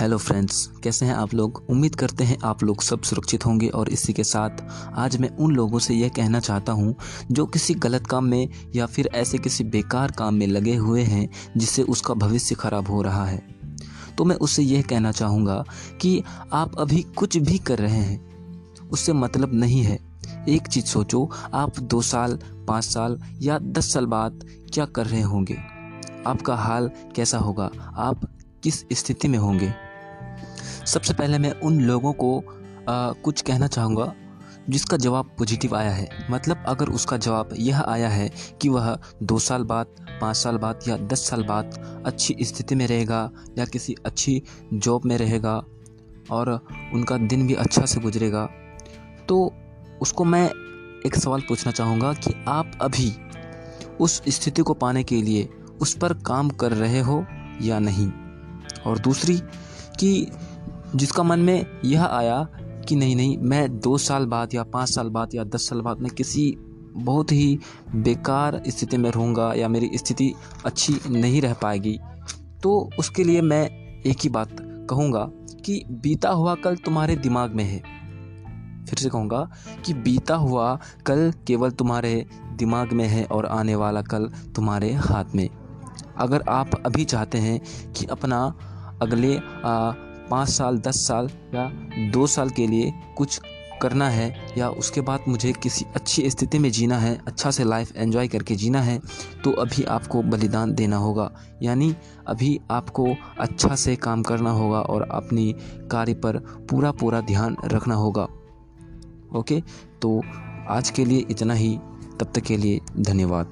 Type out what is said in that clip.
Hello friends कैसे हैं आप लोग? उम्मीद करते हैं आप लोग सब सुरक्षित होंगे और इसी के साथ आज मैं उन लोगों से यह कहना चाहता हूँ, जो किसी गलत काम में या फिर ऐसे किसी बेकार काम में लगे हुए हैं, जिससे उसका भविष्य खराब हो रहा है। तो मैं उससे यह कहना चाहूँगा कि आप अभी कुछ भी कर रहे हैं, उससे मतलब नहीं है। एक चीज़ सोचो, आप दो साल, पाँच साल या दस साल बाद क्या कर रहे होंगे? आपका हाल कैसा होगा? आप किस स्थिति में होंगे? सबसे पहले मैं उन लोगों को आ, कुछ कहना चाहूँगा जिसका जवाब पॉजिटिव आया है। मतलब अगर उसका जवाब यह आया है कि वह दो साल बाद पाँच साल बाद या दस साल बाद अच्छी स्थिति में रहेगा या किसी अच्छी जॉब में रहेगा और उनका दिन भी अच्छा से गुजरेगा तो उसको मैं एक सवाल पूछना चाहूँगा कि आप अभी उस स्थिति को पाने के लिए उस पर काम कर रहे हो या नहीं? और दूसरी कि जिसका मन में यह आया कि नहीं नहीं, मैं दो साल बाद या पाँच साल बाद या दस साल बाद मैं किसी बहुत ही बेकार स्थिति में रहूँगा या मेरी स्थिति अच्छी नहीं रह पाएगी तो उसके लिए मैं एक ही बात कहूँगा कि बीता हुआ कल तुम्हारे दिमाग में है। फिर से कहूँगा कि बीता हुआ कल केवल तुम्हारे दिमाग में है और आने वाला कल तुम्हारे हाथ में। अगर आप अभी चाहते हैं कि अपना अगले पाँच साल, दस साल या दो साल के लिए कुछ करना है या उसके बाद मुझे किसी अच्छी स्थिति में जीना है अच्छा से लाइफ एंजॉय करके जीना है तो अभी आपको बलिदान देना होगा। यानी अभी आपको अच्छा से काम करना होगा और अपनी कार्य पर पूरा पूरा ध्यान रखना होगा। ओके? तो आज के लिए इतना ही। तब तक के लिए धन्यवाद।